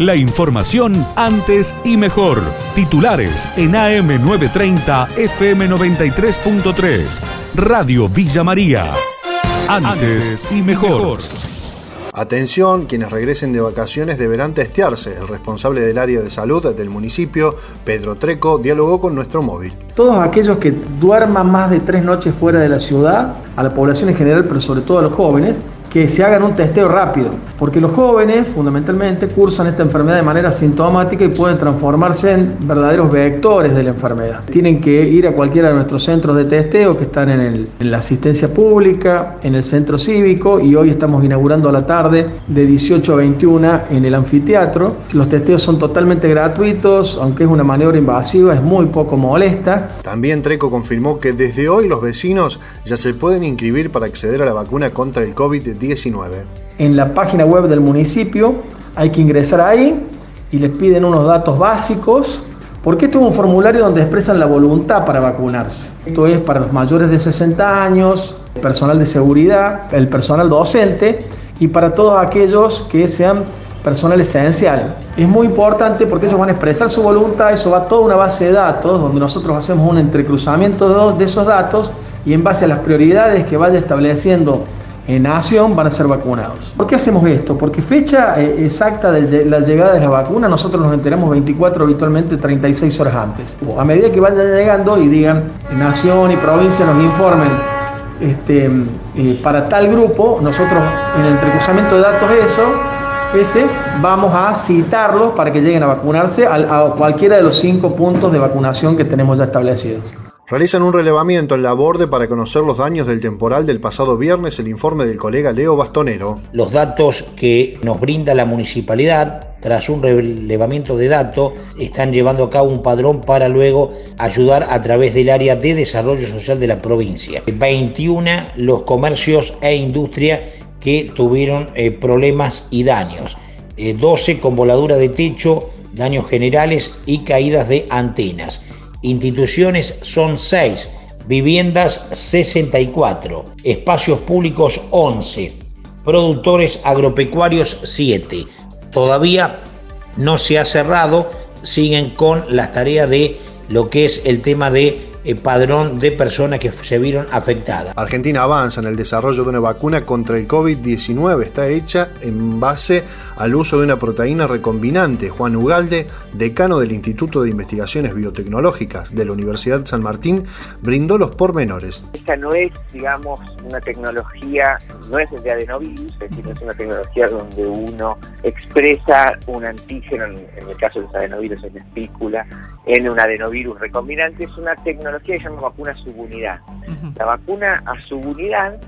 La información antes y mejor. Titulares en AM930 FM93.3. Radio Villa María. Antes y mejor. Atención, quienes regresen de vacaciones deberán testearse. El responsable del área de salud del municipio, Pedro Treco, dialogó con nuestro móvil. Todos aquellos que duerman más de tres noches fuera de la ciudad, a la población en general, pero sobre todo a los jóvenes, que se hagan un testeo rápido, porque los jóvenes fundamentalmente cursan esta enfermedad de manera sintomática y pueden transformarse en verdaderos vectores de la enfermedad. Tienen que ir a cualquiera de nuestros centros de testeo que están en, la asistencia pública, en el centro cívico y hoy estamos inaugurando a la tarde de 18 a 21 en el anfiteatro. Los testeos son totalmente gratuitos, aunque es una maniobra invasiva, es muy poco molesta. También Treco confirmó que desde hoy los vecinos ya se pueden inscribir para acceder a la vacuna contra el COVID-19 en la página web del municipio hay que ingresar ahí y les piden unos datos básicos, porque esto es un formulario donde expresan la voluntad para vacunarse. Esto es para los mayores de 60 años, personal de seguridad, el personal docente y para todos aquellos que sean personal esencial. Es muy importante porque ellos van a expresar su voluntad, eso va a toda una base de datos donde nosotros hacemos un entrecruzamiento de esos datos y en base a las prioridades que vaya estableciendo en Nación van a ser vacunados. ¿Por qué hacemos esto? Porque fecha eh, exacta de la llegada de la vacuna nosotros nos enteramos 24, habitualmente 36 horas antes. A medida que vayan llegando y digan Nación y provincia nos informen este, eh, para tal grupo, nosotros en el entrecruzamiento de datos eso, ese, vamos a citarlos para que lleguen a vacunarse a, a cualquiera de los cinco puntos de vacunación que tenemos ya establecidos. Realizan un relevamiento en la borde para conocer los daños del temporal del pasado viernes, el informe del colega Leo Bastonero. Los datos que nos brinda la municipalidad tras un relevamiento de datos, están llevando a cabo un padrón para luego ayudar a través del área de desarrollo social de la provincia. 21 los comercios e industria que tuvieron eh, problemas y daños. 12 eh, con voladura de techo, daños generales y caídas de antenas. Instituciones son 6, viviendas 64, espacios públicos 11, productores agropecuarios 7. Todavía no se ha cerrado, siguen con las tareas de lo que es el tema de eh, padrón de personas que se vieron afectadas. Argentina avanza en el desarrollo de una vacuna contra el COVID-19. Está hecha en base al uso de una proteína recombinante. Juan Ugalde, decano del Instituto de Investigaciones Biotecnológicas de la Universidad San Martín, brindó los pormenores. Esta no es, digamos, una tecnología, no es el de adenovirus, es decir, es una tecnología donde uno expresa un antígeno, en el caso de los adenovirus en espícula, en un adenovirus recombinante. Es una tecnología tecnología se llama vacuna subunidad. La vacuna a subunidad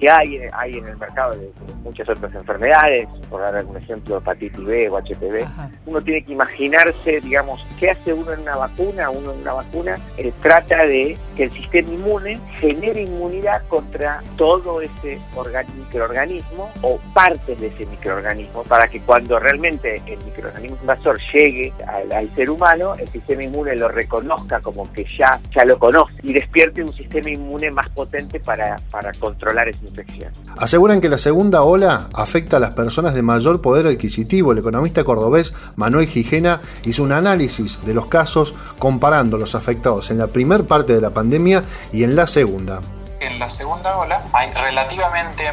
que hay, hay en el mercado de, muchas otras enfermedades, por dar algún ejemplo, hepatitis B o HPV, uno tiene que imaginarse, digamos, ¿qué hace uno en una vacuna? Uno en una vacuna eh, trata de que el sistema inmune genere inmunidad contra todo ese microorganismo o partes de ese microorganismo para que cuando realmente el microorganismo invasor llegue al, ser humano, el sistema inmune lo reconozca como que ya, ya lo conoce y despierte un sistema inmune más potente para, para controlar ese Aseguran que la segunda ola afecta a las personas de mayor poder adquisitivo. El economista cordobés Manuel Gijena hizo un análisis de los casos comparando los afectados en la primera parte de la pandemia y en la segunda. En la segunda ola hay relativamente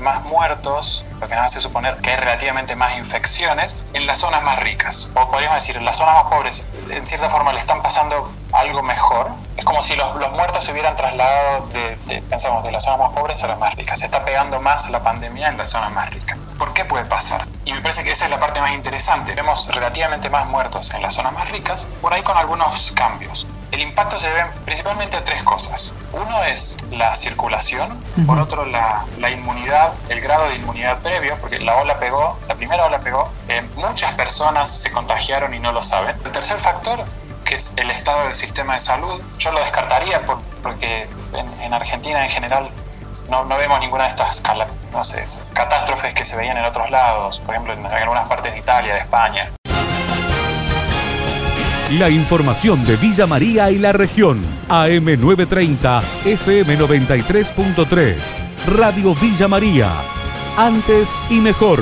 más muertos, lo que nos hace suponer que hay relativamente más infecciones en las zonas más ricas. O podríamos decir, en las zonas más pobres, en cierta forma le están pasando algo mejor. Es como si los, los muertos se hubieran trasladado de, pensamos, de las zonas más pobres a las más ricas. Se está pegando más la pandemia en las zonas más ricas. ¿Por qué puede pasar? Y me parece que esa es la parte más interesante. Vemos relativamente más muertos en las zonas más ricas, por ahí con algunos cambios. El impacto se debe principalmente a tres cosas. Uno es la circulación, por otro la, la, inmunidad, el grado de inmunidad previo, porque la ola pegó, la primera ola pegó, eh, muchas personas se contagiaron y no lo saben. El tercer factor, que es el estado del sistema de salud, yo lo descartaría porque en, Argentina en general no, no, vemos ninguna de estas no sé, catástrofes que se veían en otros lados, por ejemplo en algunas partes de Italia, de España. La información de Villa María y la región. AM930, FM93.3. Radio Villa María. Antes y mejor.